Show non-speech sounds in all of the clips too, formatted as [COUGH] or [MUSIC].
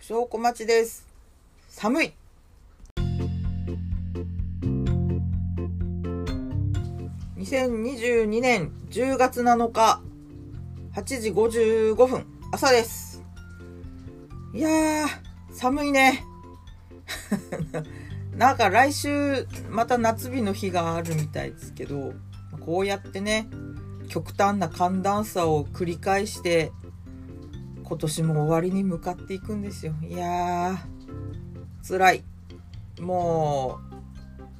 証拠待ちです。寒い。2022年10月7日8時55分朝です。いやー、寒いね。[LAUGHS] なんか来週また夏日の日があるみたいですけど、こうやってね、極端な寒暖差を繰り返して今年も終わりに向かっていくんですよ。いやー辛い。も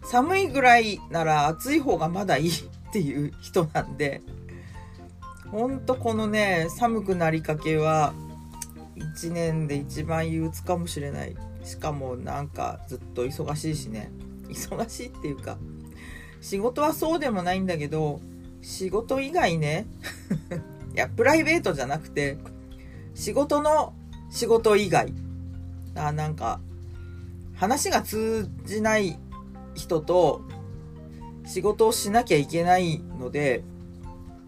う寒いぐらいなら暑い方がまだいいっていう人なんでほんとこのね寒くなりかけは1年で一番憂鬱かもしれない。しかもなんかずっと忙しいしね。忙しいっていうか仕事はそうでもないんだけど仕事以外ね [LAUGHS] いやプライベートじゃなくて仕事の仕事以外。あなんか話が通じない人と仕事をしなきゃいけないので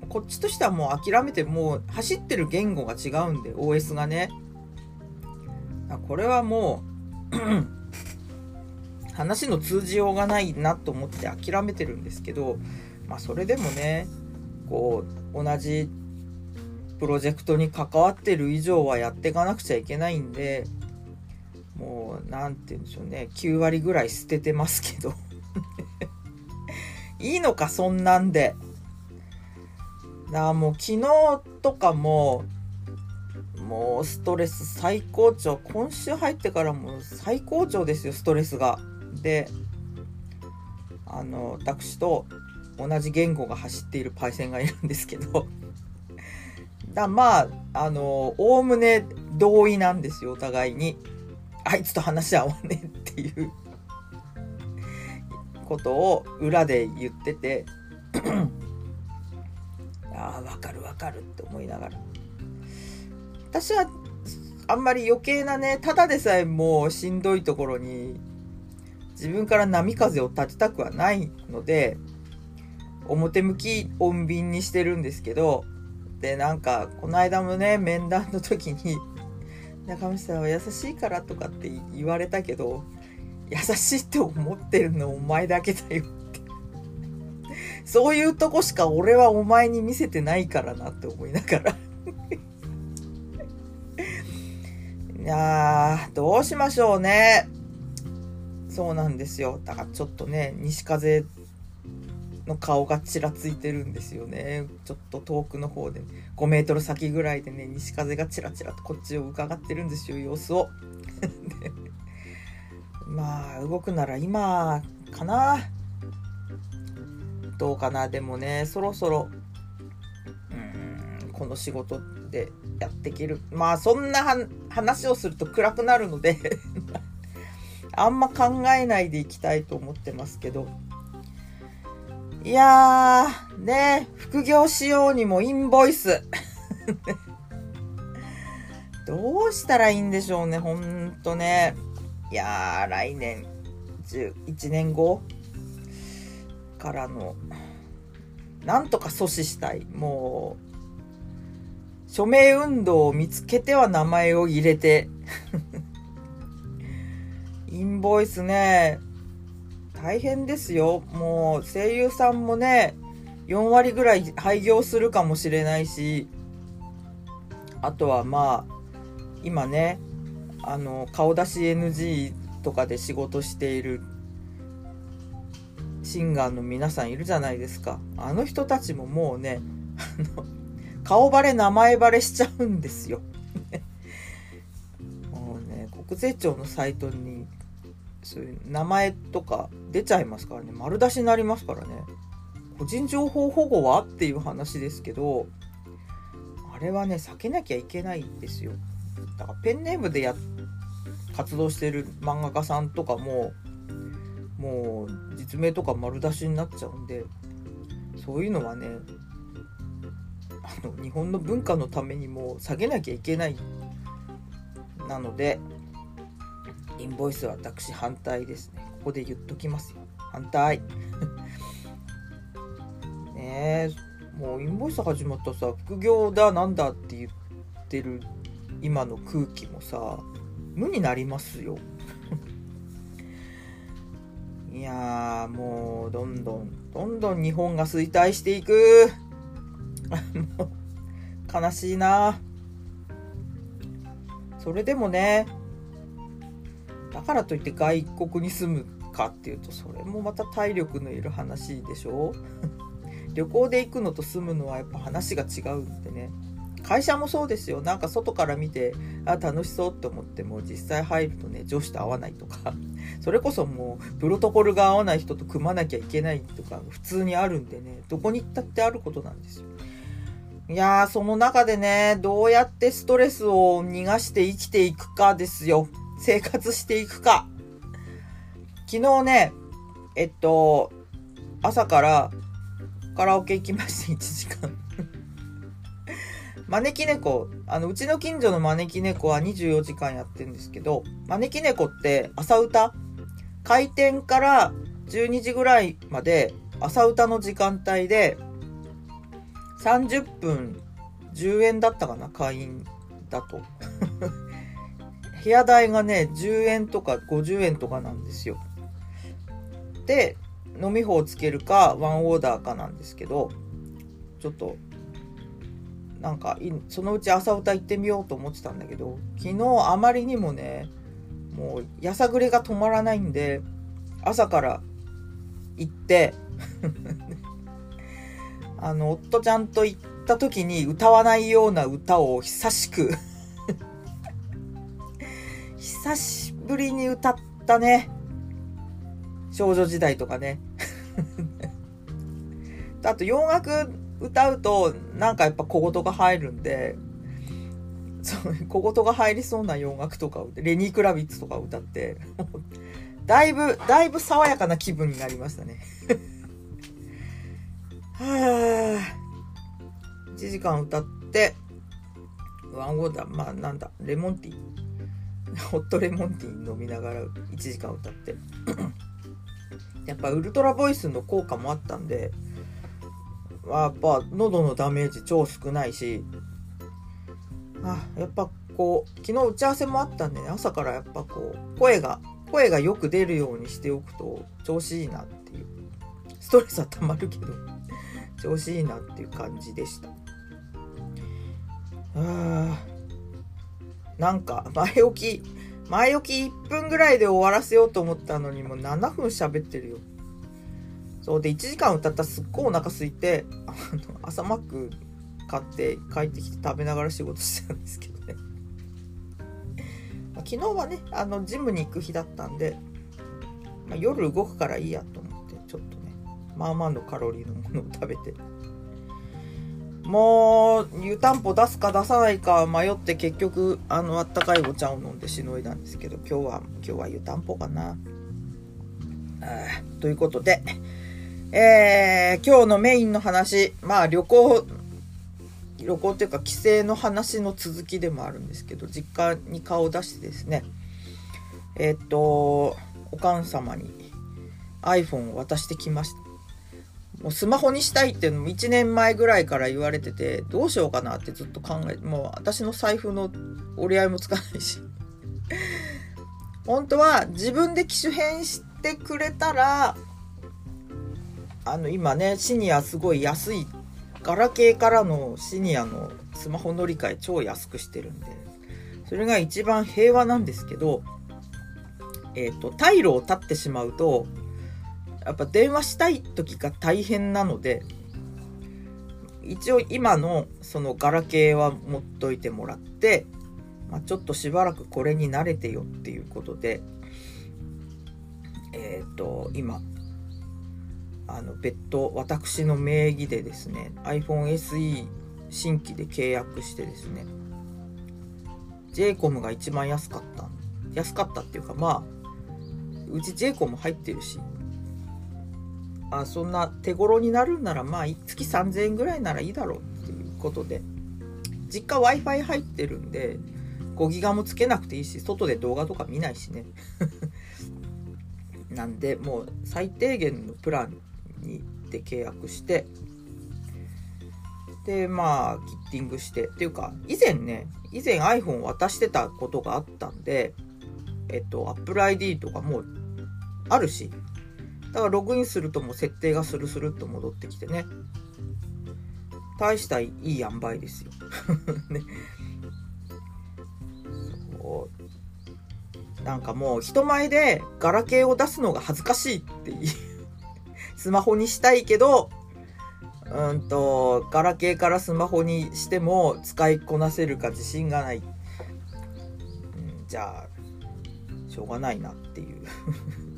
こっちとしてはもう諦めてもう走ってる言語が違うんで OS がね。これはもう [CLEARS THROAT] 話の通じようがないなと思って諦めてるんですけどまあそれでもねこう同じプロジェクトに関わってる以上はやっていかなくちゃいけないんでもう何て言うんでしょうね。9割ぐらい捨ててますけど。[LAUGHS] いいのかそんなんで。なあもう昨日とかももうストレス最高潮。今週入ってからもう最高潮ですよストレスが。であの私と同じ言語が走っているパイセンがいるんですけど。だまああのおおむね同意なんですよお互いに。あいつと話し合わねえっていう。ことを裏で言ってて。[CLEARS THROAT] ああ分かる分かるって思いながら。私はあんまり余計なねただでさえもうしんどいところに自分から波風を立てたくはないので表向き穏便にしてるんですけどでなんかこの間もね面談の時に「[LAUGHS] 中道さんは優しいから」とかって言われたけど優しいって思ってるのお前だけだよって。[LAUGHS] そういうとこしか俺はお前に見せてないからなって思いながら。[LAUGHS] いやーどうしましょうね。そうなんですよ。だからちょっとね西風の顔がちらついてるんですよね。ちょっと遠くの方で。5メートル先ぐらいでね西風がちらちらとこっちを伺ってるんですよ様子を。[LAUGHS] まあ動くなら今かな。どうかな。でもねそろそろうんこの仕事でやっていける。まあそんな話をすると暗くなるので [LAUGHS] あんま考えないでいきたいと思ってますけど。いやー、ね、副業しようにもインボイス。[LAUGHS] どうしたらいいんでしょうね、ほんとね。いやー、来年、1年後からの、なんとか阻止したい。もう、署名運動を見つけては名前を入れて。[LAUGHS] インボイスね、大変ですよ。もう声優さんもね、4割ぐらい廃業するかもしれないし、あとはまあ、今ね、あの、顔出し NG とかで仕事しているシンガーの皆さんいるじゃないですか。あの人たちももうね、あの、顔バレ名前バレしちゃうんですよ。[LAUGHS] もうね、国税庁のサイトにそういう名前とか出ちゃいますからね。丸出しになりますからね。個人情報保護はっていう話ですけどあれはね避けなきゃいけないんですよ。だからペンネームでや活動してる漫画家さんとかももう実名とか丸出しになっちゃうんでそういうのはねあの日本の文化のためにも下げなきゃいけないなのでインボイスは私反対ですね。ここで言っときますよ。反対。[LAUGHS] ねえ、もうインボイス始まったさ、副業だなんだって言ってる今の空気もさ、無になりますよ [LAUGHS] いやもうどんどんどんどん日本が衰退していく [LAUGHS] 悲しいなそれでもねだからといって外国に住むかっていうとそれもまた体力のいる話でしょ？[LAUGHS] 旅行で行くのと住むのはやっぱ話が違うんでね。会社もそうですよ。なんか外から見てあ楽しそうって思っても実際入るとね上司と会わないとか。[LAUGHS] それこそもうプロトコルが合わない人と組まなきゃいけないとか普通にあるんでね。どこに行ったってあることなんですよ。いやーその中でねどうやってストレスを逃がして生きていくかですよ。生活していくか。昨日ねえっと朝からカラオケ行きまして1時間。[LAUGHS] 招き猫、あの、うちの近所の招き猫は24時間やってるんですけど、招き猫って朝歌？開店から12時ぐらいまで朝歌の時間帯で、30分10円だったかな、会員だと。部屋代がね、10円とか50円とかなんですよ。で、飲み放つけるか、ワンオーダーかなんですけど、ちょっとなんかそのうち朝歌行ってみようと思ってたんだけど昨日あまりにもねもうやさぐれが止まらないんで朝から行って [LAUGHS] あの夫ちゃんと行った時に歌わないような歌を久しく久しぶりに歌ったね。少女時代とかね。[LAUGHS] あと洋楽歌うとなんかやっぱ小言が入るんでそう小言が入りそうな洋楽とかレニー・クラビッツとか歌って [LAUGHS] だいぶだいぶ爽やかな気分になりましたね。[LAUGHS] はあ1時間歌ってワンオーダーまあなんだレモンティー。[LAUGHS] ホットレモンティー飲みながら1時間歌って。[CLEARS THROAT] やっぱウルトラボイスの効果もあったんでやっぱ喉のダメージ超少ないしあやっぱこう昨日打ち合わせもあったんで、ね、朝からやっぱこう声が声がよく出るようにしておくと調子いいなっていう。ストレスはたまるけど調子いいなっていう感じでした。あなんか前置き前置き1分ぐらいで終わらせようと思ったのにもう7分喋ってるよ。そうで1時間歌ったらすっごいお腹空いてあの朝マック買って帰ってきて食べながら仕事してたんですけどね、ま、昨日はねあのジムに行く日だったんで、まあ、夜動くからいいやと思ってちょっとねまあまあのカロリーのものを食べてもう湯たんぽ出すか出さないか迷って結局あのあったかいお茶を飲んでしのいだんですけど今日は今日は湯たんぽかなということでえー、今日のメインの話、まあ旅行、旅行っていうか帰省の話の続きでもあるんですけど、実家に顔を出してですね、えー、っと、おかん様に iPhone を渡してきました。もうスマホにしたいっていうのも1年前ぐらいから言われてて、どうしようかなってずっと考え、もう私の財布の折り合いもつかないし。[LAUGHS] 本当は自分で機種変してくれたら、あの今ねシニアすごい安いガラケーからのシニアのスマホ乗り換え超安くしてるんでそれが一番平和なんですけどえっ、ー、と退路を立ってしまうとやっぱ電話したい時が大変なので一応今のそのガラケーは持っといてもらって、まあ、ちょっとしばらくこれに慣れてよっていうことでえっ、ー、と今あの別途私の名義でですね iPhone SE 新規で契約してですね JCOM が一番安かった安かったっていうかまあうち JCOM 入ってるしあそんな手頃になるんならまあ月3000円ぐらいならいいだろうっていうことで。実家 w i f i 入ってるんで5ギガもつけなくていいし外で動画とか見ないしね。[LAUGHS] なんでもう最低限のプランにで契約してでまあキッティングして。っていうか以前ね以前 iPhone 渡してたことがあったんでえっと Apple ID とかもあるしだからログインするともう設定がスルスルっと戻ってきてね。大したいい塩梅ですよ。[LAUGHS] ね。そう。なんかもう人前でガラケーを出すのが恥ずかしいっていう。[LAUGHS] スマホにしたいけどうんと、ガラケーからスマホにしても使いこなせるか自信がない。うん、じゃあ、しょうがないなっていう。[LAUGHS]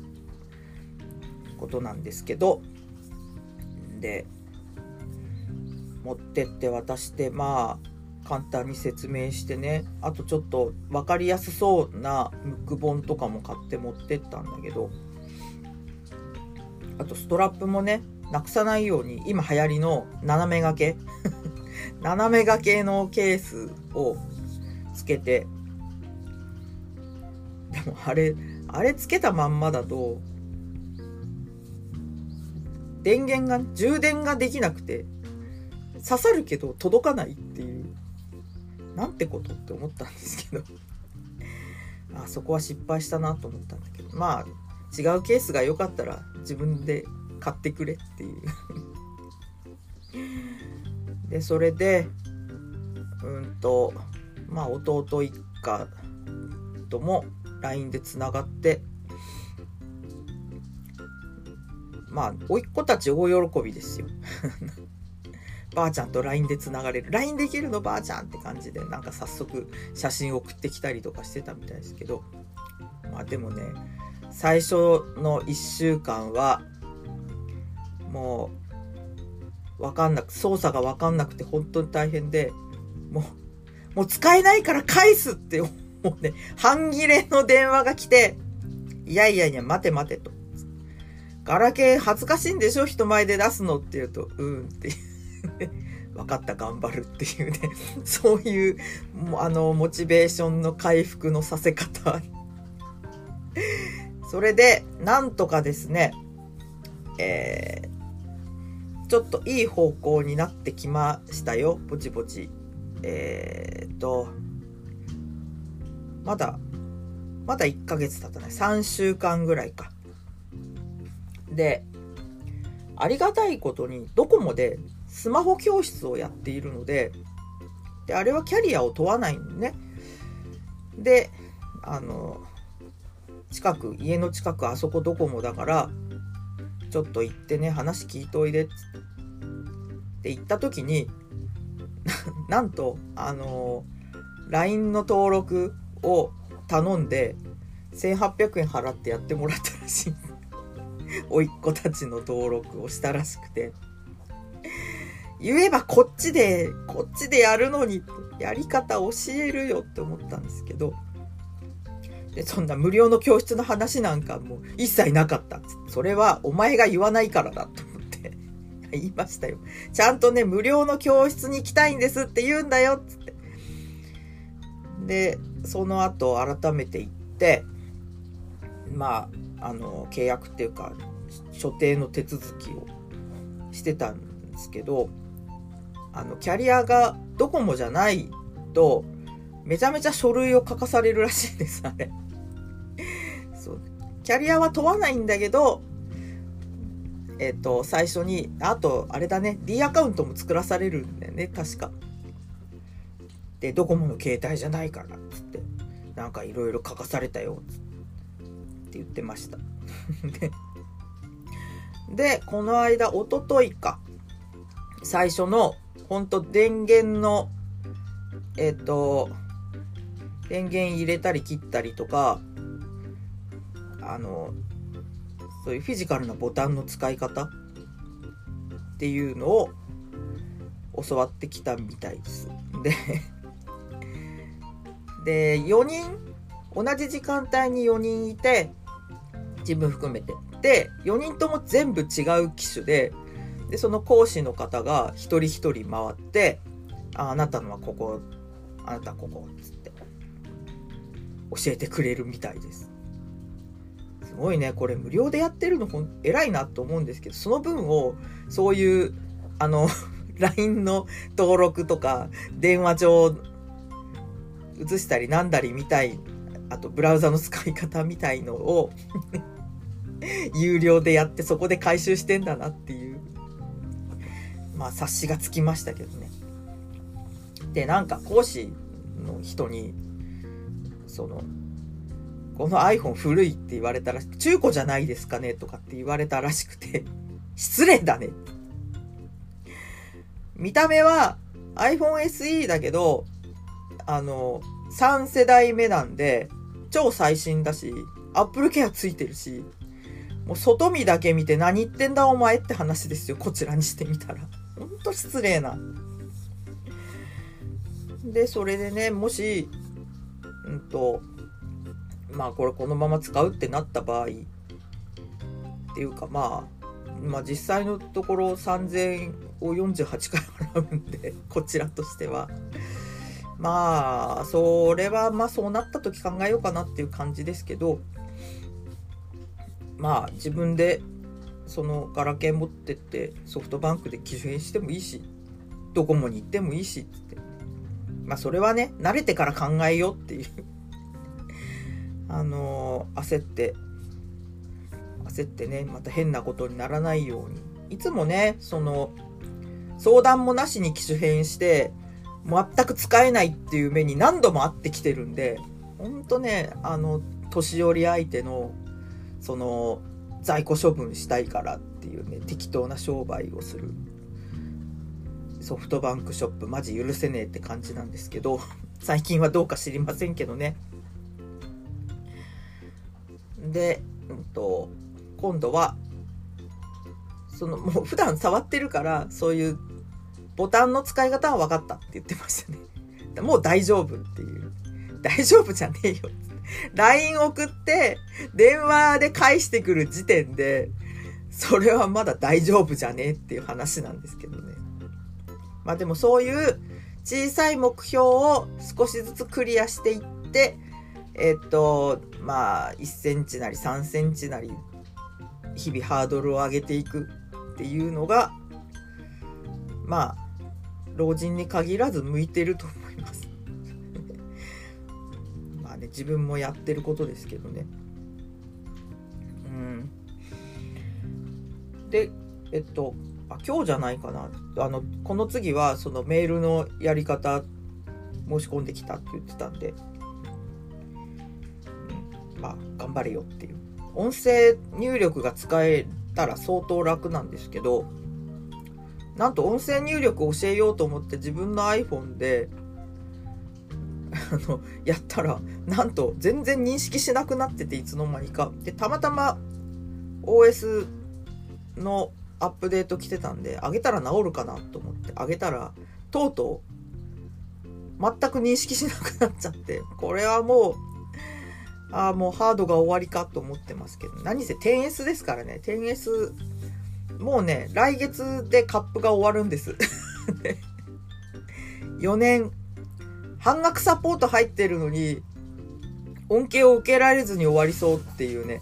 ことなんですけど、で、持ってって渡して、まあ、簡単に説明してね、あとちょっと分かりやすそうなムック本とかも買って持ってったんだけど、あとストラップもね、なくさないように今流行りの斜め掛け [LAUGHS] 斜め掛けのケースをつけてでもあれあれつけたまんまだと電源が充電ができなくて刺さるけど届かないっていうなんてことって思ったんですけど。[LAUGHS] あそこは失敗したなと思ったんだけど。まあ違うケースが良かったら自分で買ってくれっていう。[LAUGHS] でそれでうんとまあ弟一家とも LINE でつながってまあ甥っ子たち大喜びですよ。[LAUGHS] ばあちゃんと LINE でつながれる。LINE できるのばあちゃんって感じでなんか早速写真送ってきたりとかしてたみたいですけど。まあでもね最初の1週間はもう、わかんなく、操作がわかんなくて本当に大変で、もう、もう使えないから返すって、もうね、半切れの電話が来て、いやいやいや、待て待てと。ガラケー恥ずかしいんでしょ？人前で出すのって言うと、うんっていう。分かった、頑張るっていうね。[LAUGHS] そういう、あの、モチベーションの回復のさせ方。[LAUGHS] それで、なんとかですね、えー、ちょっといい方向になってきましたよ、ぼちぼち。えー、っと、まだ、まだ1ヶ月経たない。3週間ぐらいか。で、ありがたいことにドコモでスマホ教室をやっているので、で、あれはキャリアを問わないんね。で、あの、近く、家の近くあそこドコモだから、ちょっと行ってね、話聞いといでって行った時に、[LAUGHS] なんと、あの LINE の登録を頼んで、1800円払ってやってもらったらしいん。[LAUGHS] 甥っ子たちの登録をしたらしくて。言えばこっちで、こっちでやるのに、やり方教えるよって思ったんですけど、で、そんな無料の教室の話なんかもう一切なかった。それはお前が言わないからだと思って [LAUGHS] 言いましたよ。ちゃんとね、無料の教室に行きたいんですって言うんだよ、つって。で、その後改めて行って、まあ、あの、契約っていうか、所定の手続きをしてたんですけど、あの、キャリアがドコモじゃないと、めちゃめちゃ書類を書かされるらしいです、あれ。[LAUGHS] そう。キャリアは問わないんだけど、えっ、ー、と、最初に、あと、あれだね、D アカウントも作らされるんだよね、確か。で、ドコモの携帯じゃないからっ、つって、なんかいろいろ書かされたよ、って言ってました。[LAUGHS] で、で、この間、おとといか、最初の、ほんと電源の、えっ、と、電源入れたり切ったりとか、あの、そういうフィジカルなボタンの使い方っていうのを教わってきたみたいです。でで、4人、同じ時間帯に4人いて、自分含めて。で、4人とも全部違う機種で、で、その講師の方が一人一人回って、ああなたのはここ、あなたここ、つって教えてくれるみたいです。すごいね、これ無料でやってるのほん偉いなと思うんですけど、その分をそういう、あの、[LAUGHS] LINE の登録とか、電話上移したりなんだりみたい、あとブラウザの使い方みたいのを [LAUGHS] [LAUGHS] 有料でやってそこで回収してんだなっていう、まあ察しがつきましたけどね。で、なんか講師の人に、その、この iPhone 古いって言われたら、中古じゃないですかねとかって言われたらしくて、[LAUGHS] 失礼だね。見た目は iPhone SE だけど、あの、3世代目なんで、超最新だし、Apple Care ついてるし、もう外見だけ見て何言ってんだお前って話ですよ。こちらにしてみたら。ほんと失礼な。で、それでね、もし、うんと、まあこれこのまま使うってなった場合、っていうかまあ、まあ実際のところ3000を48回払うんで、こちらとしては。まあ、それはまあそうなった時考えようかなっていう感じですけど、まあ自分でそのガラケー持ってってソフトバンクで機種変してもいいし、ドコモに行ってもいいしって。まあそれはね、慣れてから考えようっていう [LAUGHS] あのー、焦って、焦ってね、また変なことにならないように。いつもね、その、相談もなしに機種変して、全く使えないっていう目に何度も会ってきてるんで、ほんとね、あの、年寄り相手のその在庫処分したいからっていうね適当な商売をする。ソフトバンクショップマジ許せねえって感じなんですけど [LAUGHS] 最近はどうか知りませんけどね。で、うんと、今度はそのもう普段触ってるからそういうボタンの使い方は分かったって言ってましたね。もう大丈夫っていう。大丈夫じゃねえよ LINE 送って、電話で返してくる時点で、それはまだ大丈夫じゃねえっていう話なんですけどね。まあでもそういう小さい目標を少しずつクリアしていって、えっと、まあ、1センチなり3センチなり、日々ハードルを上げていくっていうのが、まあ、老人に限らず向いてると思自分もやってることですけどね。うん。でえっとあ今日じゃないかな。あのこの次はそのメールのやり方申し込んできたって言ってたんで、うん、まあ頑張れよっていう。音声入力が使えたら相当楽なんですけどなんと音声入力を教えようと思って自分の iPhone であの、やったら、なんと全然認識しなくなってて、いつの間にか。で、たまたま OS のアップデート来てたんで、あげたら治るかなと思ってあげたら、とうとう、全く認識しなくなっちゃって、これはもう、ああ、もうハードが終わりかと思ってますけど、何せ 10S ですからね、10S、もうね、来月でカップが終わるんです。[LAUGHS] 4年半額サポート入ってるのに、恩恵を受けられずに終わりそうっていうね。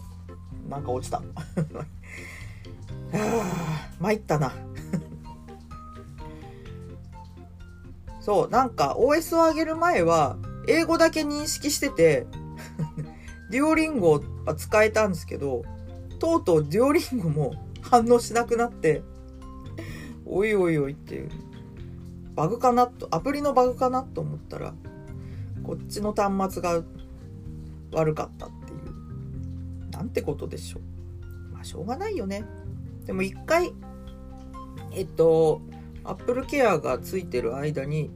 なんか落ちた。[LAUGHS] あ参ったな。[LAUGHS] そう、なんか OS を上げる前は、英語だけ認識してて、[LAUGHS] デュオリンゴは使えたんですけど、とうとうデュオリンゴも反応しなくなって、おいおいおいっていう。バグかなと、アプリのバグかなと思ったら、こっちの端末が悪かったっていう。なんてことでしょう。まあ、しょうがないよね。でも一回、えっと、Apple Care がついてる間に、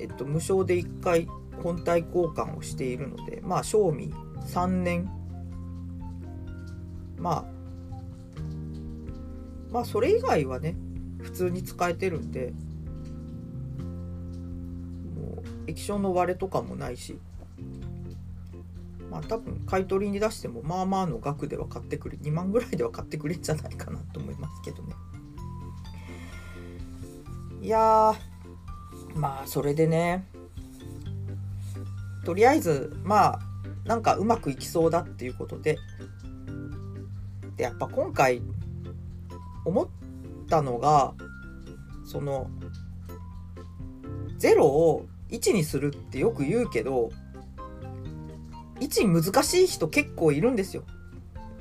えっと、無償で一回本体交換をしているので、まあ、賞味3年。まあ、まあ、それ以外はね、通に使えてるんでもう液晶の割れとかもないしまあ多分買い取りに出してもまあまあの額では買ってくれ2万ぐらいでは買ってくれんじゃないかなと思いますけどね。いやまあそれでねとりあえずまあなんかうまくいきそうだっていうことででやっぱ今回思ったのがその0を1にするってよく言うけど1難しい人結構いるんですよ。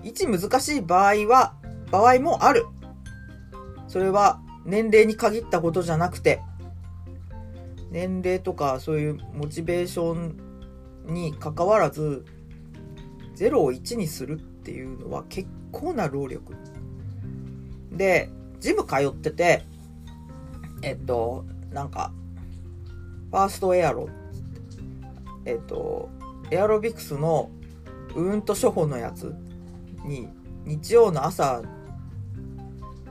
1難しい場合は場合もある。それは年齢に限ったことじゃなくて年齢とかそういうモチベーションにかかわらず0を1にするっていうのは結構な労力。で、ジム通ってて、えっと、なんか、ファーストエアロ、えっと、エアロビクスのうんと処方のやつに日曜の朝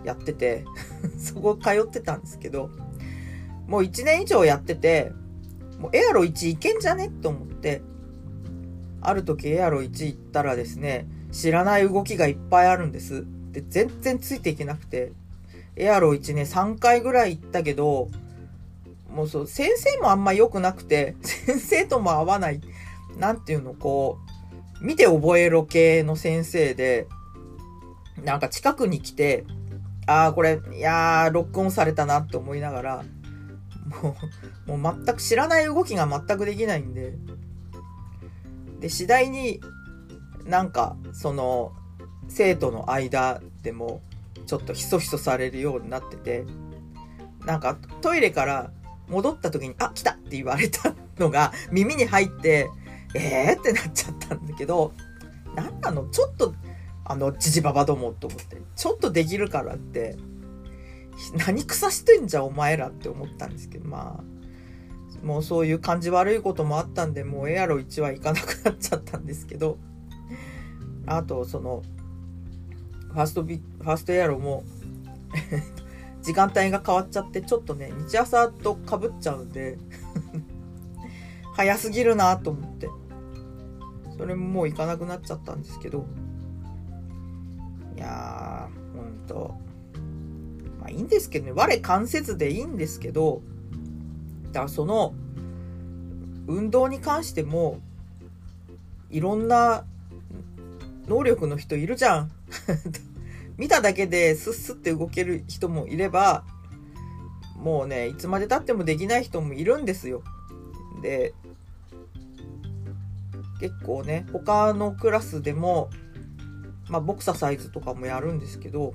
やってて [LAUGHS] そこ通ってたんですけど、もう1年以上やってて、もうエアロ1いけんじゃねと思って、ある時エアロ1行ったらですね、知らない動きがいっぱいあるんです。で、全然ついていけなくて、エアロ1ね、3回ぐらい行ったけど、もうそう、先生もあんま良くなくて、[LAUGHS] 先生とも合わない、なんていうの、こう、見て覚えろ系の先生で、なんか近くに来て、ああ、これ、いやー、ロックオンされたなって思いながら、もう、もう全く知らない動きが全くできないんで、で、次第になんか、その、生徒の間でも、ちょっとひそひそされるようになってて、なんかトイレから戻った時に、あ、来たって言われたのが耳に入って、えーってなっちゃったんだけど、なんなの？ちょっと、あの、じじばばどもと思って、ちょっとできるからって、何腐してんじゃんお前らって思ったんですけど、まあ、もうそういう感じ悪いこともあったんで、もうエアロ1は行かなくなっちゃったんですけど、あと、その、ファーストビ、ファーストエアロも [LAUGHS] 時間帯が変わっちゃって、ちょっとね、日朝とかぶっちゃうんで [LAUGHS] 早すぎるなと思って。それももう行かなくなっちゃったんですけど、いやー、ほんと、まあいいんですけどね、我関せずでいいんですけど、だからその運動に関してもいろんな能力の人いるじゃん。[LAUGHS] 見ただけでスッスって動ける人もいればもうねいつまでたってもできない人もいるんですよで結構ね他のクラスでもまあボクササイズとかもやるんですけど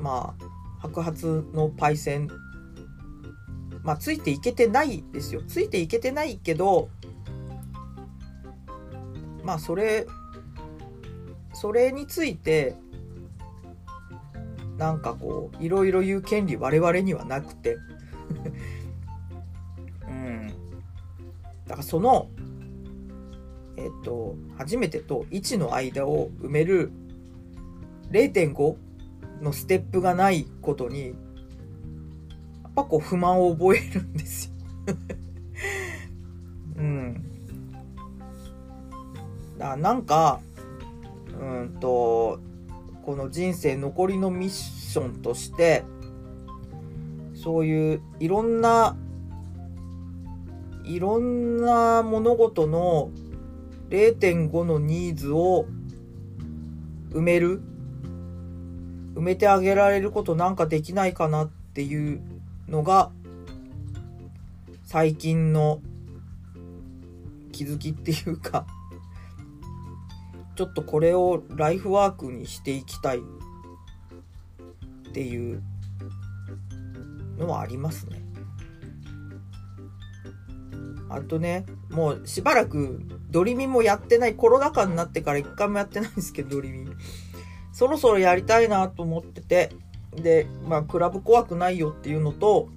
まあ白髪のパイセンまあ、ついていけてないですよ。ついていけてないけど、まあ、それ、それについて、なんかこう、いろいろ言う権利我々にはなくて。[LAUGHS] うん。だからその、えっと、初めてと1の間を埋める0.5のステップがないことにやっぱこう不満を覚えるんですよ [LAUGHS] うん。だなんか、うんと、この人生残りのミッションとして、そういういろんな、いろんな物事の0.5のニーズを埋める埋めてあげられることなんかできないかなっていうのが最近の気づきっていうかちょっとこれをライフワークにしていきたいっていうのはありますね。あとね、もうしばらくドリミもやってない、コロナ禍になってから一回もやってないんですけど、ドリミ。そろそろやりたいなと思ってて、で、まあ、クラブ怖くないよっていうのと、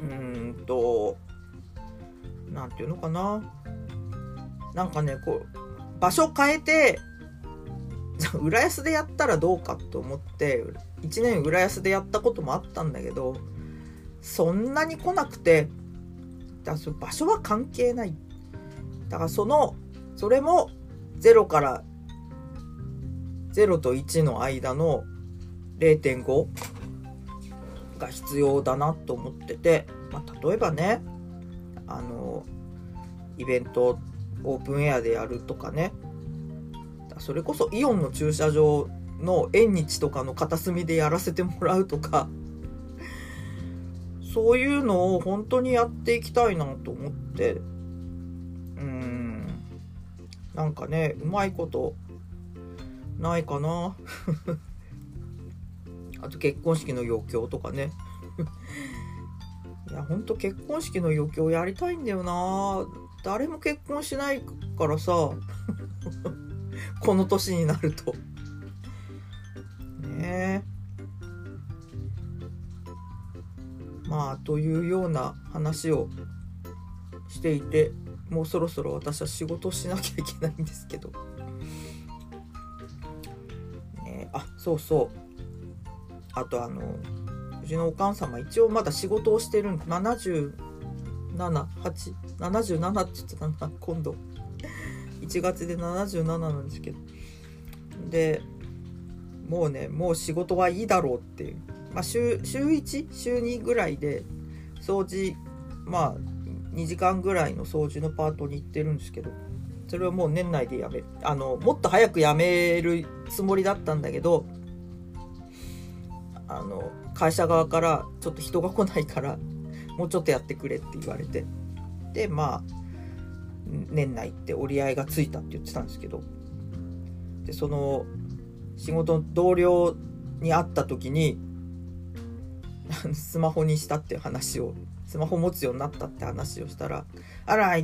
うんと、なんていうのかな。なんかね、こう、場所変えて、じゃあ、浦安でやったらどうかと思って、1年浦安でやったこともあったんだけど、そんなに来なくて、だそ場所は関係ない。だからその、それも0から0と1の間の0.5が必要だなと思ってて、まあ、例えばねあのイベントオープンエアでやるとかね。それこそイオンの駐車場の縁日とかの片隅でやらせてもらうとか。[LAUGHS] そういうのを本当にやっていきたいなと思って。うん。なんかねうまいことないかな。[LAUGHS] あと結婚式の余興とかね。[LAUGHS] いやほんと結婚式の余興やりたいんだよな。誰も結婚しないからさ。[LAUGHS] この年になると。ねえ。まあというような話をしていてもうそろそろ私は仕事しなきゃいけないんですけど、ね、あそうそう。あとあのうちのお母様一応まだ仕事をしてるん778 77って言ってたな今度。[LAUGHS] 1月で77なんですけど。でもうねもう仕事はいいだろうっていう、まあ週、週週1週2ぐらいで掃除まあ2時間ぐらいの掃除のパートに行ってるんですけど。それはもう年内でやめあのもっと早くやめるつもりだったんだけどあの会社側からちょっと人が来ないからもうちょっとやってくれって言われて。でまあ年内って折り合いがついたって言ってたんですけど。でその仕事の同僚に会った時にスマホにしたっていう話をスマホ持つようになったって話をしたら「あら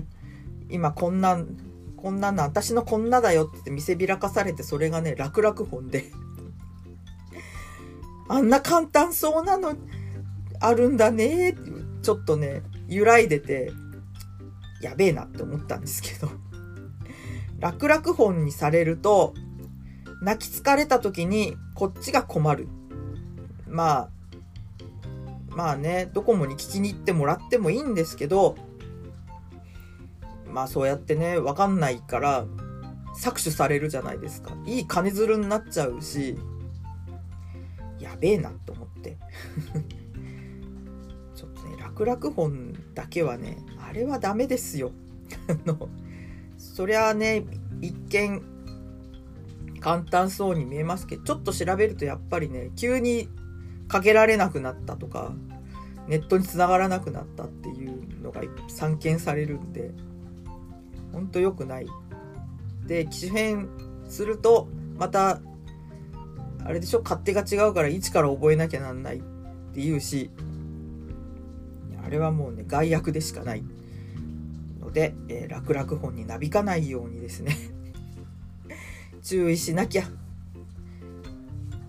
今こんなんこんなの私のこんなだよ」って見せびらかされてそれがね楽々本で。[LAUGHS] あんな簡単そうなのあるんだねってちょっとね揺らいでてやべえなって思ったんですけど。[LAUGHS] 楽々本にされると泣き疲れた時にこっちが困る。まあまあねドコモに聞きに行ってもらってもいいんですけどまあそうやってね分かんないから搾取されるじゃないですか。いい金づるになっちゃうしやべえなと思って。[LAUGHS] ちょっとね楽々本だけはねあれはダメですよ。[LAUGHS] あのそりゃあね一見簡単そうに見えますけどちょっと調べるとやっぱりね急にかけられなくなったとかネットにつながらなくなったっていうのが散見されるんでほんと良くない。で機種変するとまたあれでしょ勝手が違うから一から覚えなきゃなんないっていうしあれはもうね害悪でしかない。で、えー、楽々本になびかないようにですね。[LAUGHS] 注意しなきゃ。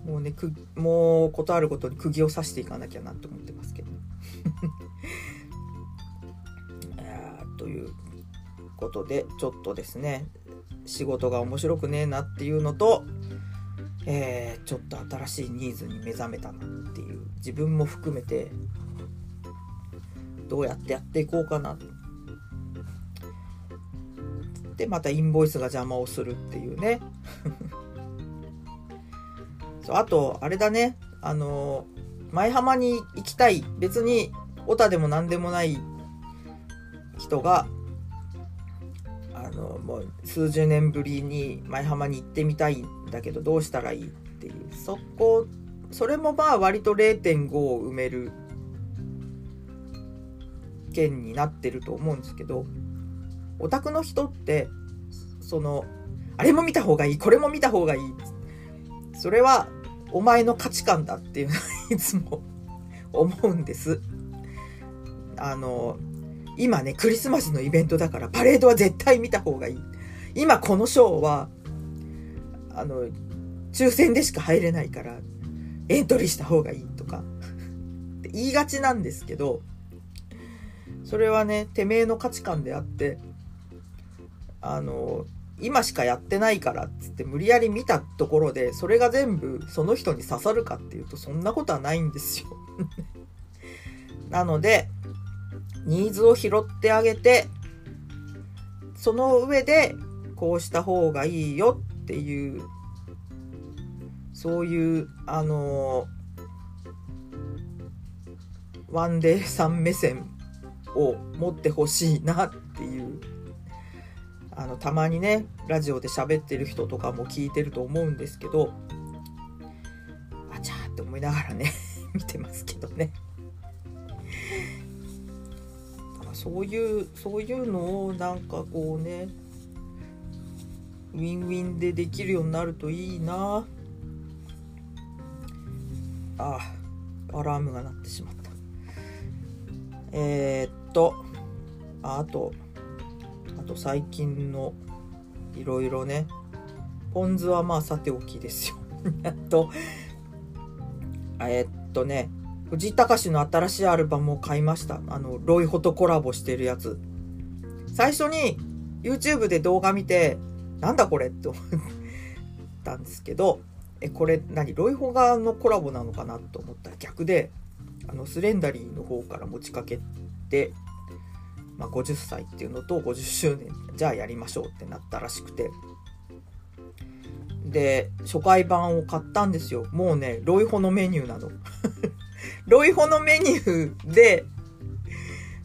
もうねくもうことあることに釘を刺していかなきゃなと思ってますけど。[LAUGHS] ということでちょっとですね仕事が面白くねえなっていうのとえー、ちょっと新しいニーズに目覚めたなっていう自分も含めてどうやってやっていこうかな。でまたインボイスが邪魔をするっていうね。[LAUGHS] そうあとあれだね。あの舞浜に行きたい。別にオタでも何でもない人があのもう数十年ぶりに舞浜に行ってみたいんだけどどうしたらいいっていう。そこそれもまあ割と0.5を埋める。件になってると思うんですけど。オタクの人ってそのあれも見た方がいいこれも見た方がいい。それはお前の価値観だっていうのは [LAUGHS] いつも思うんです。あの今ねクリスマスのイベントだからパレードは絶対見た方がいい。今このショーはあの、抽選でしか入れないから、エントリーした方がいいとか、って言いがちなんですけど、それはね、てめえの価値観であって、あの、今しかやってないからっつって無理やり見たところで、それが全部その人に刺さるかっていうと、そんなことはないんですよ。[LAUGHS] なので、ニーズを拾ってあげて、その上で、こうした方がいいよっていうそういうあのワンデーさん目線を持ってほしいなっていうあのたまにねラジオで喋ってる人とかも聞いてると思うんですけどあちゃーって思いながらね [LAUGHS] 見てますけどね。そういうそういうのをなんかこうねウィンウィンでできるようになるといいな。あアラームが鳴ってしまった。えー、っとあとあと最近のいろいろねポン酢はまあさておきですよ。[LAUGHS] やっと。えっとね藤井隆の新しいアルバムを買いました。あのロイホとコラボしてるやつ。最初に YouTube で動画見てなんだこれって思ったんですけどえこれ何ロイホガのコラボなのかなと思ったら逆であのスレンダリーの方から持ちかけて、まあ、50歳っていうのと50周年じゃあやりましょうってなったらしくて。で初回版を買ったんですよ。もうねロイホのメニューなの。[LAUGHS] ロイホのメニューで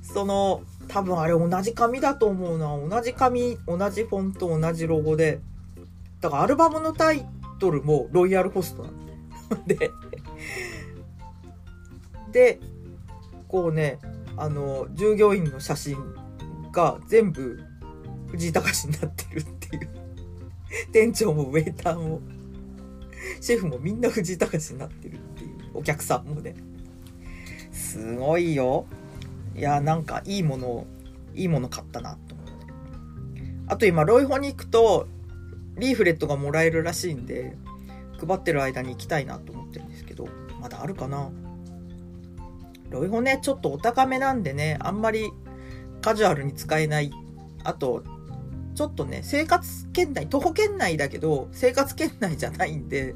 その多分あれ同じ紙だと思うな。同じ紙同じフォント同じロゴで。だからアルバムのタイトルもロイヤルホストなん [LAUGHS] ででこうねあの従業員の写真が全部藤井隆になってるっていう。[LAUGHS] 店長もウェイターも。シェフもみんな藤井隆になってるっていう。お客さんもね。すごいよ。いやなんかいいものいいもの買ったなと思ってあと今ロイホに行くとリーフレットがもらえるらしいんで配ってる間に行きたいなと思ってるんですけどまだあるかな？ロイホねちょっとお高めなんでねあんまりカジュアルに使えない。あとちょっとね生活圏内徒歩圏内だけど生活圏内じゃないんで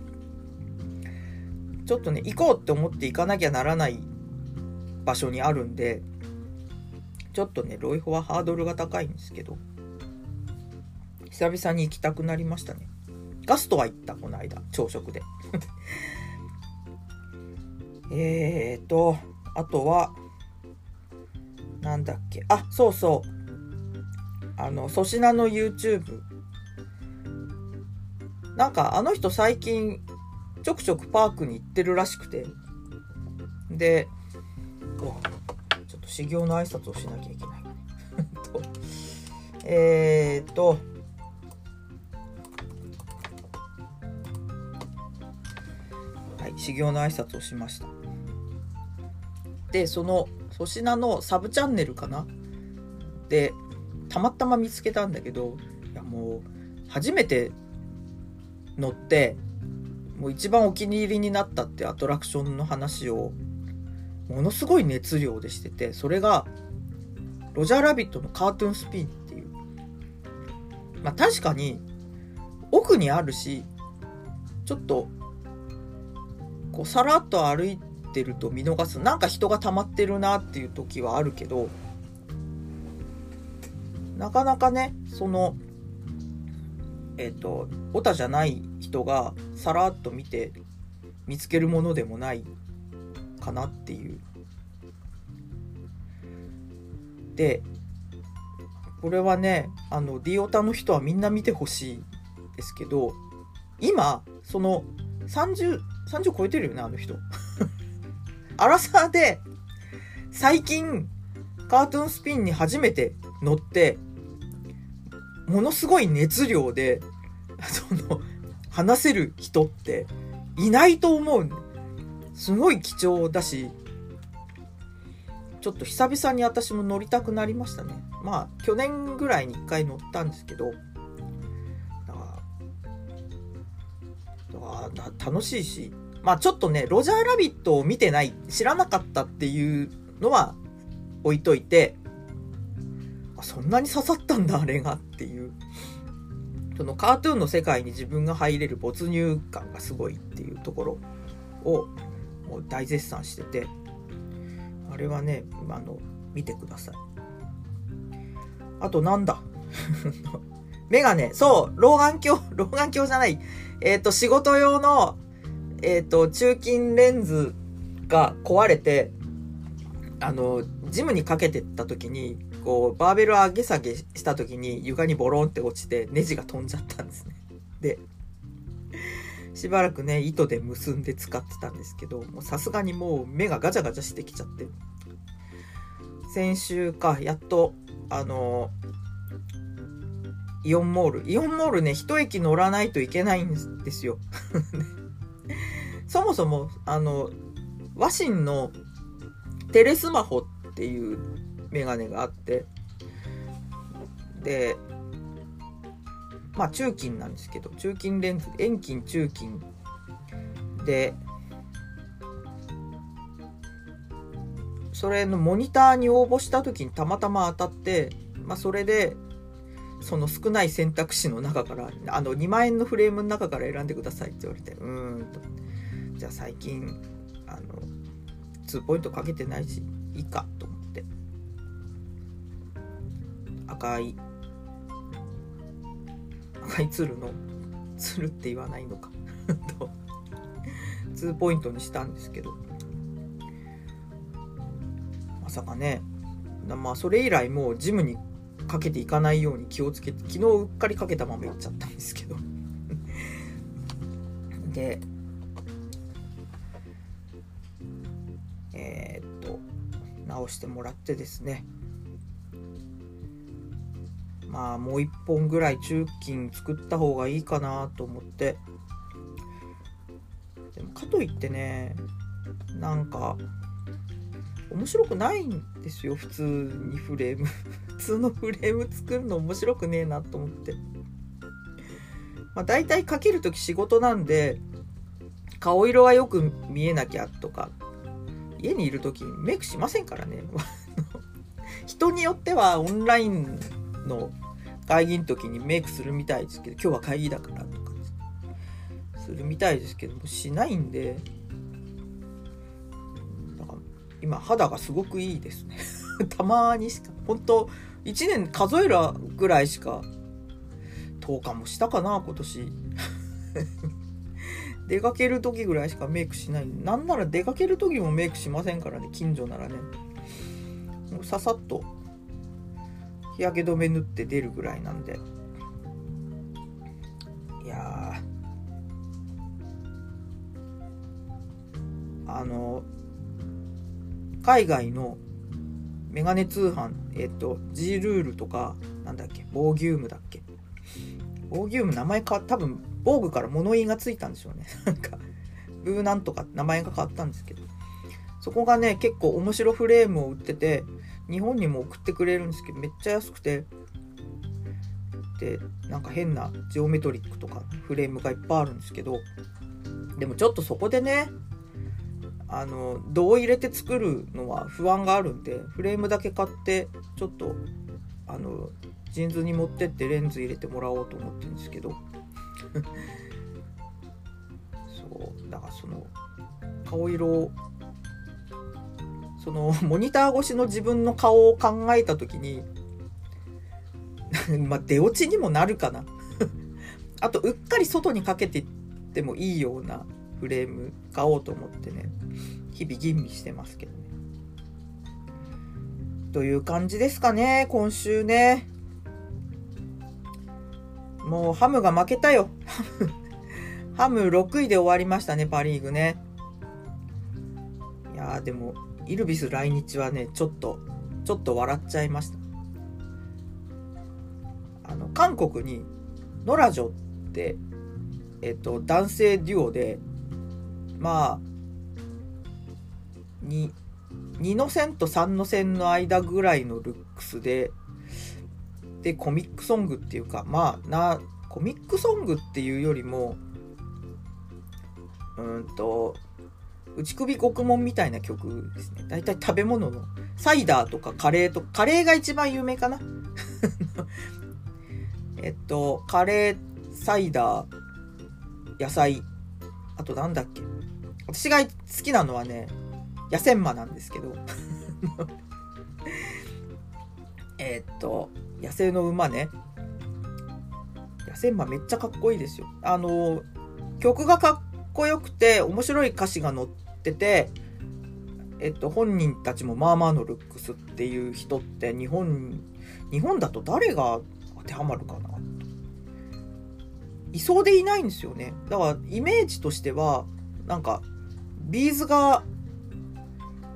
ちょっとね行こうって思って行かなきゃならない場所にあるんでちょっとねロイホはハードルが高いんですけど久々に行きたくなりましたね。ガストは行ったこの間朝食で。[LAUGHS] えーとあとはなんだっけ？あそうそう。あの粗品の YouTube なんかあの人最近ちょくちょくパークに行ってるらしくて。でちょっと修行の挨拶をしなきゃいけない。[LAUGHS] え、っと。はい修行の挨拶をしました。でその粗品のサブチャンネルかな？でたまたま見つけたんだけどいやもう初めて乗ってもう一番お気に入りになったってアトラクションの話をものすごい熱量でしててそれがロジャーラビットのカートゥーンスピンっていう。まあ確かに奥にあるしちょっとこうさらっと歩いててると見逃す。なんか人が溜まってるなっていう時はあるけどなかなかねそのえっ、ー、とオタじゃない人がさらっと見て見つけるものでもないかなっていう。でこれはねあのディオタの人はみんな見てほしいですけど今その3030 30超えてるよねあの人。アラサーで最近カートゥーンスピンに初めて乗ってものすごい熱量で、その、話せる人っていないと思う。すごい貴重だし、ちょっと久々に私も乗りたくなりましたね。まあ、去年ぐらいに一回乗ったんですけど、だから、だから楽しいし、まあちょっとね、ロジャーラビットを見てない、知らなかったっていうのは置いといて、そんなに刺さったんだあれがっていう。そのカートゥーンの世界に自分が入れる没入感がすごいっていうところをもう大絶賛しててあれはねあの見てください。あとなんだ？メガネそう老眼鏡老眼鏡じゃない。えっ、ー、と仕事用のえっ、ー、と中近レンズが壊れてあのジムにかけてった時にこう、バーベル上げ下げした時に床にボロンって落ちてネジが飛んじゃったんですね。で、しばらくね、糸で結んで使ってたんですけど、もうさすがにもう目がガチャガチャしてきちゃって、先週かやっとあのイオンモール。イオンモールね一駅乗らないといけないんですよ。[LAUGHS] そもそもあのワシンのテレスマホっていうメガネがあってでまあ中金なんですけど中金レンズ遠近中金。でそれのモニターに応募した時にたまたま当たって、まあ、それでその少ない選択肢の中からあの2万円のフレームの中から選んでくださいって言われてうーんとじゃあ最近あの2ポイントかけてないしいいかと思って。赤い赤い鶴の鶴って言わないのか。[LAUGHS] と。2ポイントにしたんですけど。まさかね。まあそれ以来もうジムにかけていかないように気をつけて昨日うっかりかけたまま行っちゃったんですけど。でえー、っと直してもらってですね。まあもう一本ぐらい中金作った方がいいかなと思って。でもかといってねなんか面白くないんですよ普通にフレーム。[LAUGHS] 普通のフレーム作るの面白くねえなと思って、まあ、大体かける時仕事なんで顔色がよく見えなきゃとか家にいる時メイクしませんからね。[LAUGHS] 人によってはオンラインの会議の時にメイクするみたいですけど今日は会議だからとかするみたいですけどもしないんで。だから今肌がすごくいいですね。[LAUGHS] たまにしか本当1年数えるぐらいしか10日もしたかな今年。出かける時ぐらいしかメイクしない。なんなら出かける時もメイクしませんからね近所ならね。もうささっと日焼け止め塗って出るぐらいなんで。いやあの海外のメガネ通販、えっと、G ルールとか、なんだっけ、ボーギュームだっけ。ボーギューム名前変わ多分、防具から物言いがついたんでしょうね。[LAUGHS] なんか、ブーなんとか名前が変わったんですけど。そこがね、結構面白フレームを売ってて、日本にも送ってくれるんですけど、めっちゃ安くて、で、なんか変なジオメトリックとかフレームがいっぱいあるんですけど、でもちょっとそこでね、あの銅を入れて作るのは不安があるんでフレームだけ買ってちょっとあのジーンズに持ってってレンズ入れてもらおうと思ってるんですけどそうだからその顔色そのモニター越しの自分の顔を考えた時に [LAUGHS] まあ出落ちにもなるかな。[LAUGHS] あとうっかり外にかけていってもいいようなフレーム買おうと思ってね日々吟味してますけどね。という感じですかね今週ね。もうハムが負けたよ。ハム6位で終わりましたねパ・リーグね。いやでもイルビス来日はねちょっとちょっと笑っちゃいました。あの韓国にノラジョってえっと男性デュオでまあ2 2の線と3の線の間ぐらいのルックスででコミックソングっていうかまあなコミックソングっていうよりもうんと内首獄門みたいな曲ですね。大体食べ物のサイダーとかカレーとカレーが一番有名かな。[LAUGHS] えっとカレーサイダー野菜あとなんだっけ。私が好きなのはね野戦馬なんですけど。[LAUGHS] えっと野生の馬ね。野戦馬めっちゃかっこいいですよ。あの曲がかっこよくて面白い歌詞が載っててえっと本人たちもまあまあのルックスっていう人って日本日本だと誰が当てはまるかな。いそうでいないんですよね。だからイメージとしてはなんか B'z が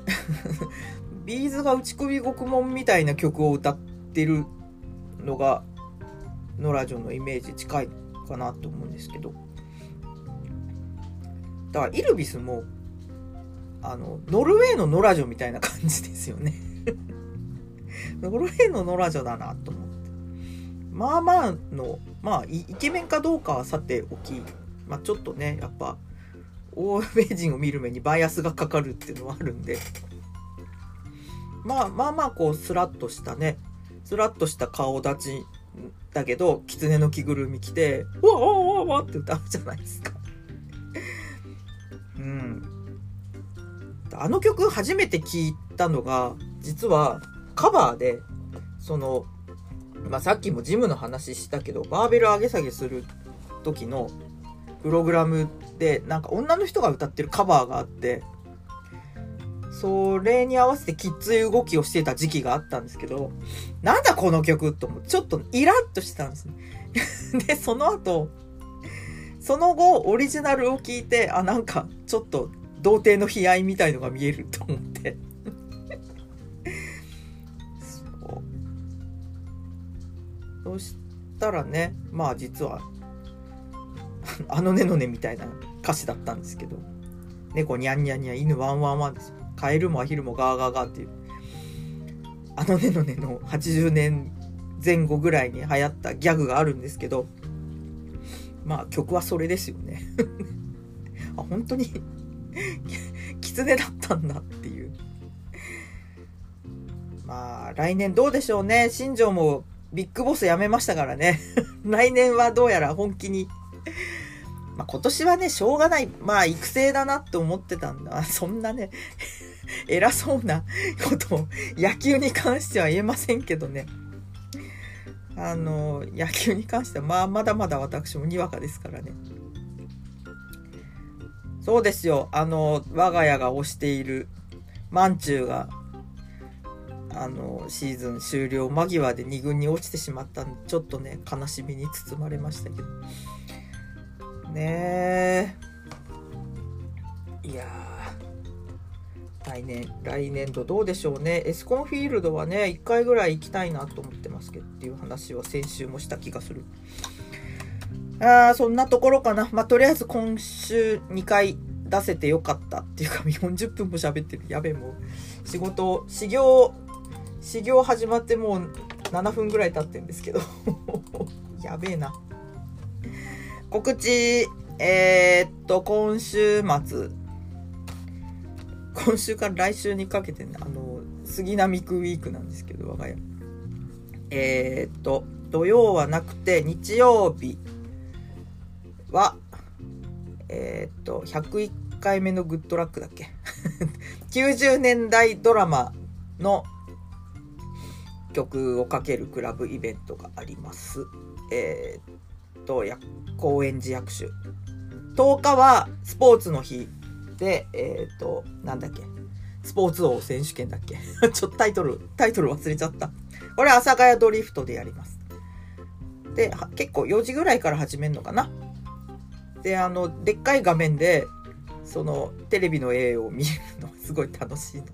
[LAUGHS] B'z が打ち首獄門みたいな曲を歌ってるのがノラジョのイメージ近いかなと思うんですけど。だからイルビスもあのノルウェーのノラジョみたいな感じですよね。[LAUGHS] ノルウェーのノラジョだなと思って。まあまあのまあイケメンかどうかはさておき、まあ、ちょっとねやっぱ欧米人を見る目にバイアスがかかるっていうのはあるんで。まあまあまあこうスラッとしたねスラッとした顔立ちだけど狐の着ぐるみ着て「わわわわ」って歌うじゃないですか。[LAUGHS] うん。あの曲初めて聴いたのが実はカバーでその、まあ、さっきもジムの話したけどバーベル上げ下げする時のプログラムでなんか女の人が歌ってるカバーがあってそれに合わせてきつい動きをしてた時期があったんですけど、なんだこの曲と思って、ちょっとイラッとしてたんですね。[LAUGHS] で、その後、その後、オリジナルを聞いて、あ、なんか、ちょっと、童貞の悲哀みたいのが見えると思ってそう。そしたらね、まあ実は、あのねのねみたいな歌詞だったんですけど、猫ニャンニャンニャン、犬ワンワンワンですよ。カエルもアヒルもガーガーガーっていう。あのねのねの80年前後ぐらいに流行ったギャグがあるんですけどまあ曲はそれですよね。[LAUGHS] あ本当に？[LAUGHS] 狐だったんだっていう。まあ来年どうでしょうね。新庄もビッグボス辞めましたからね。[LAUGHS] 来年はどうやら本気に。まあ、今年はね、しょうがない。まあ、育成だなって思ってたんだ。そんなね、偉そうなことを野球に関しては言えませんけどね。あの、野球に関しては、まあ、まだまだ私もにわかですからね。そうですよ。あの、我が家が推している、マンチューが、あの、シーズン終了間際で2軍に落ちてしまったんで、ちょっとね、悲しみに包まれましたけど。ねえ。いや来年、来年度どうでしょうね。エスコンフィールドはね、1回ぐらい行きたいなと思ってますけどっていう話は先週もした気がする。ああ、そんなところかな。まあ、とりあえず今週2回出せてよかったっていうか、[LAUGHS] 40分も喋ってる。やべえ、もう。仕事、始業、始業始まってもう7分ぐらい経ってるんですけど。[LAUGHS] やべえな。告知、えー、っと、今週末、今週から来週にかけてね、あの、杉並区ウィークなんですけど、我が家。えー、っと、土曜はなくて、日曜日は、えー、っと、101回目のグッドラックだっけ ?90 年代ドラマの曲をかけるクラブイベントがあります。えー、と、高円寺役所。10日はスポーツの日で、えっ、ー、と、なんだっけ？スポーツ王選手権だっけ？[LAUGHS] ちょっとタイトル、タイトル忘れちゃった。これ、阿佐ヶ谷ドリフトでやります。で、結構4時ぐらいから始めるのかな？で、あの、でっかい画面で、その、テレビの絵を見るのがすごい楽しいので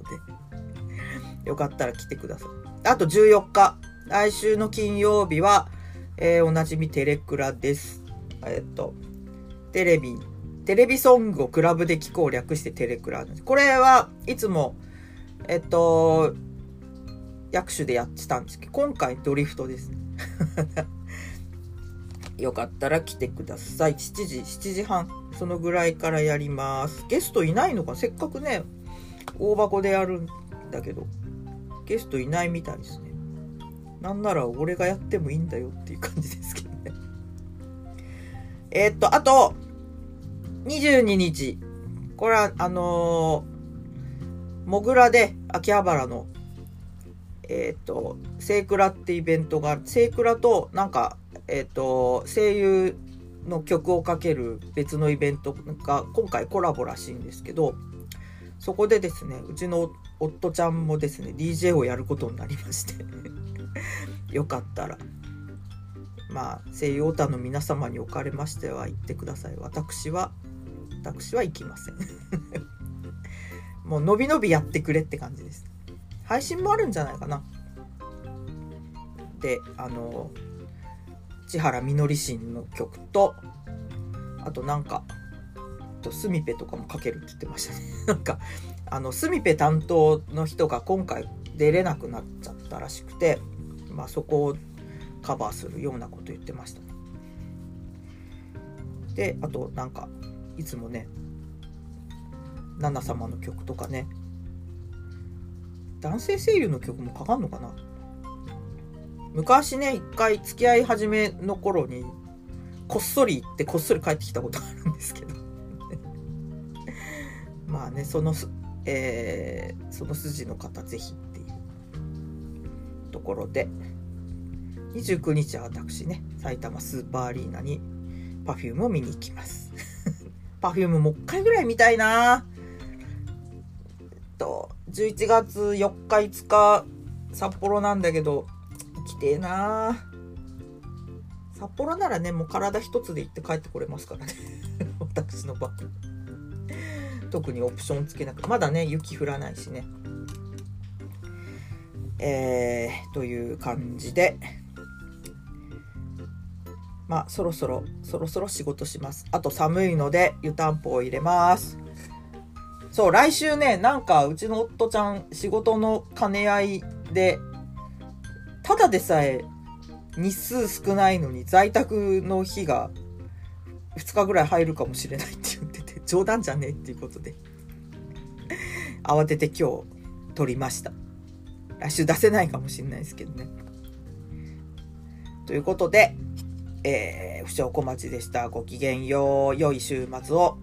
[LAUGHS] よかったら来てください。あと14日、来週の金曜日は、えー、おなじみテレクラです。えっと、テレビ、テレビソングをクラブで聴こう略してテレクラ。これはいつも、えっと、役所でやってたんですけど、今回ドリフトです。ね [LAUGHS] よかったら来てください。7時、7時半、そのぐらいからやります。ゲストいないのか？せっかくね、大箱でやるんだけど、ゲストいないみたいですね。なんなら俺がやってもいいんだよっていう感じですけどね。え、っと、あと、22日。これは、あのー、モグラで秋葉原の、えー、っと、セイクラってイベントがある。セイクラと、なんか、えー、っと、声優の曲をかける別のイベントが今回コラボらしいんですけど、そこでですね、うちの夫ちゃんもですね、DJ をやることになりまして [LAUGHS] よかったらまあ声優オタの皆様におかれましては言ってください私は私は行きません。[LAUGHS] もうのびのびやってくれって感じです。配信もあるんじゃないかな。であの千原みのりしんの曲とあとなんかとスミペとかもかけるって言ってましたね。[LAUGHS] なんかあのスミペ担当の人が今回出れなくなっちゃったらしくてまあそこをカバーするようなこと言ってましたね。であとなんかいつもねナナ様の曲とかね。男性声優の曲もかかんのかな？昔ね一回付き合い始めの頃にこっそり行ってこっそり帰ってきたことあるんですけど。[LAUGHS] まあねそのえー、その筋の方ぜひっていうところで。29日は私ね埼玉スーパーアリーナに Perfume を見に行きます。Perfume もう一回ぐらい見たいな。と11月4日5日札幌なんだけど行きてえな。札幌ならねもう体一つで行って帰ってこれますからね。[LAUGHS] 私の場合。特にオプションつけなくて。まだね雪降らないしね。えー、という感じで。まあそろそろそろそろ仕事します。あと寒いので湯たんぽを入れます。そう来週ねなんかうちの夫ちゃん仕事の兼ね合いでただでさえ日数少ないのに在宅の日が2日ぐらい入るかもしれないって言ってて [LAUGHS] 冗談じゃねえっていうことで慌てて今日撮りました。来週出せないかもしれないですけどね。ということで、えー、不祥小町でした。ごきげんよう。良い週末を。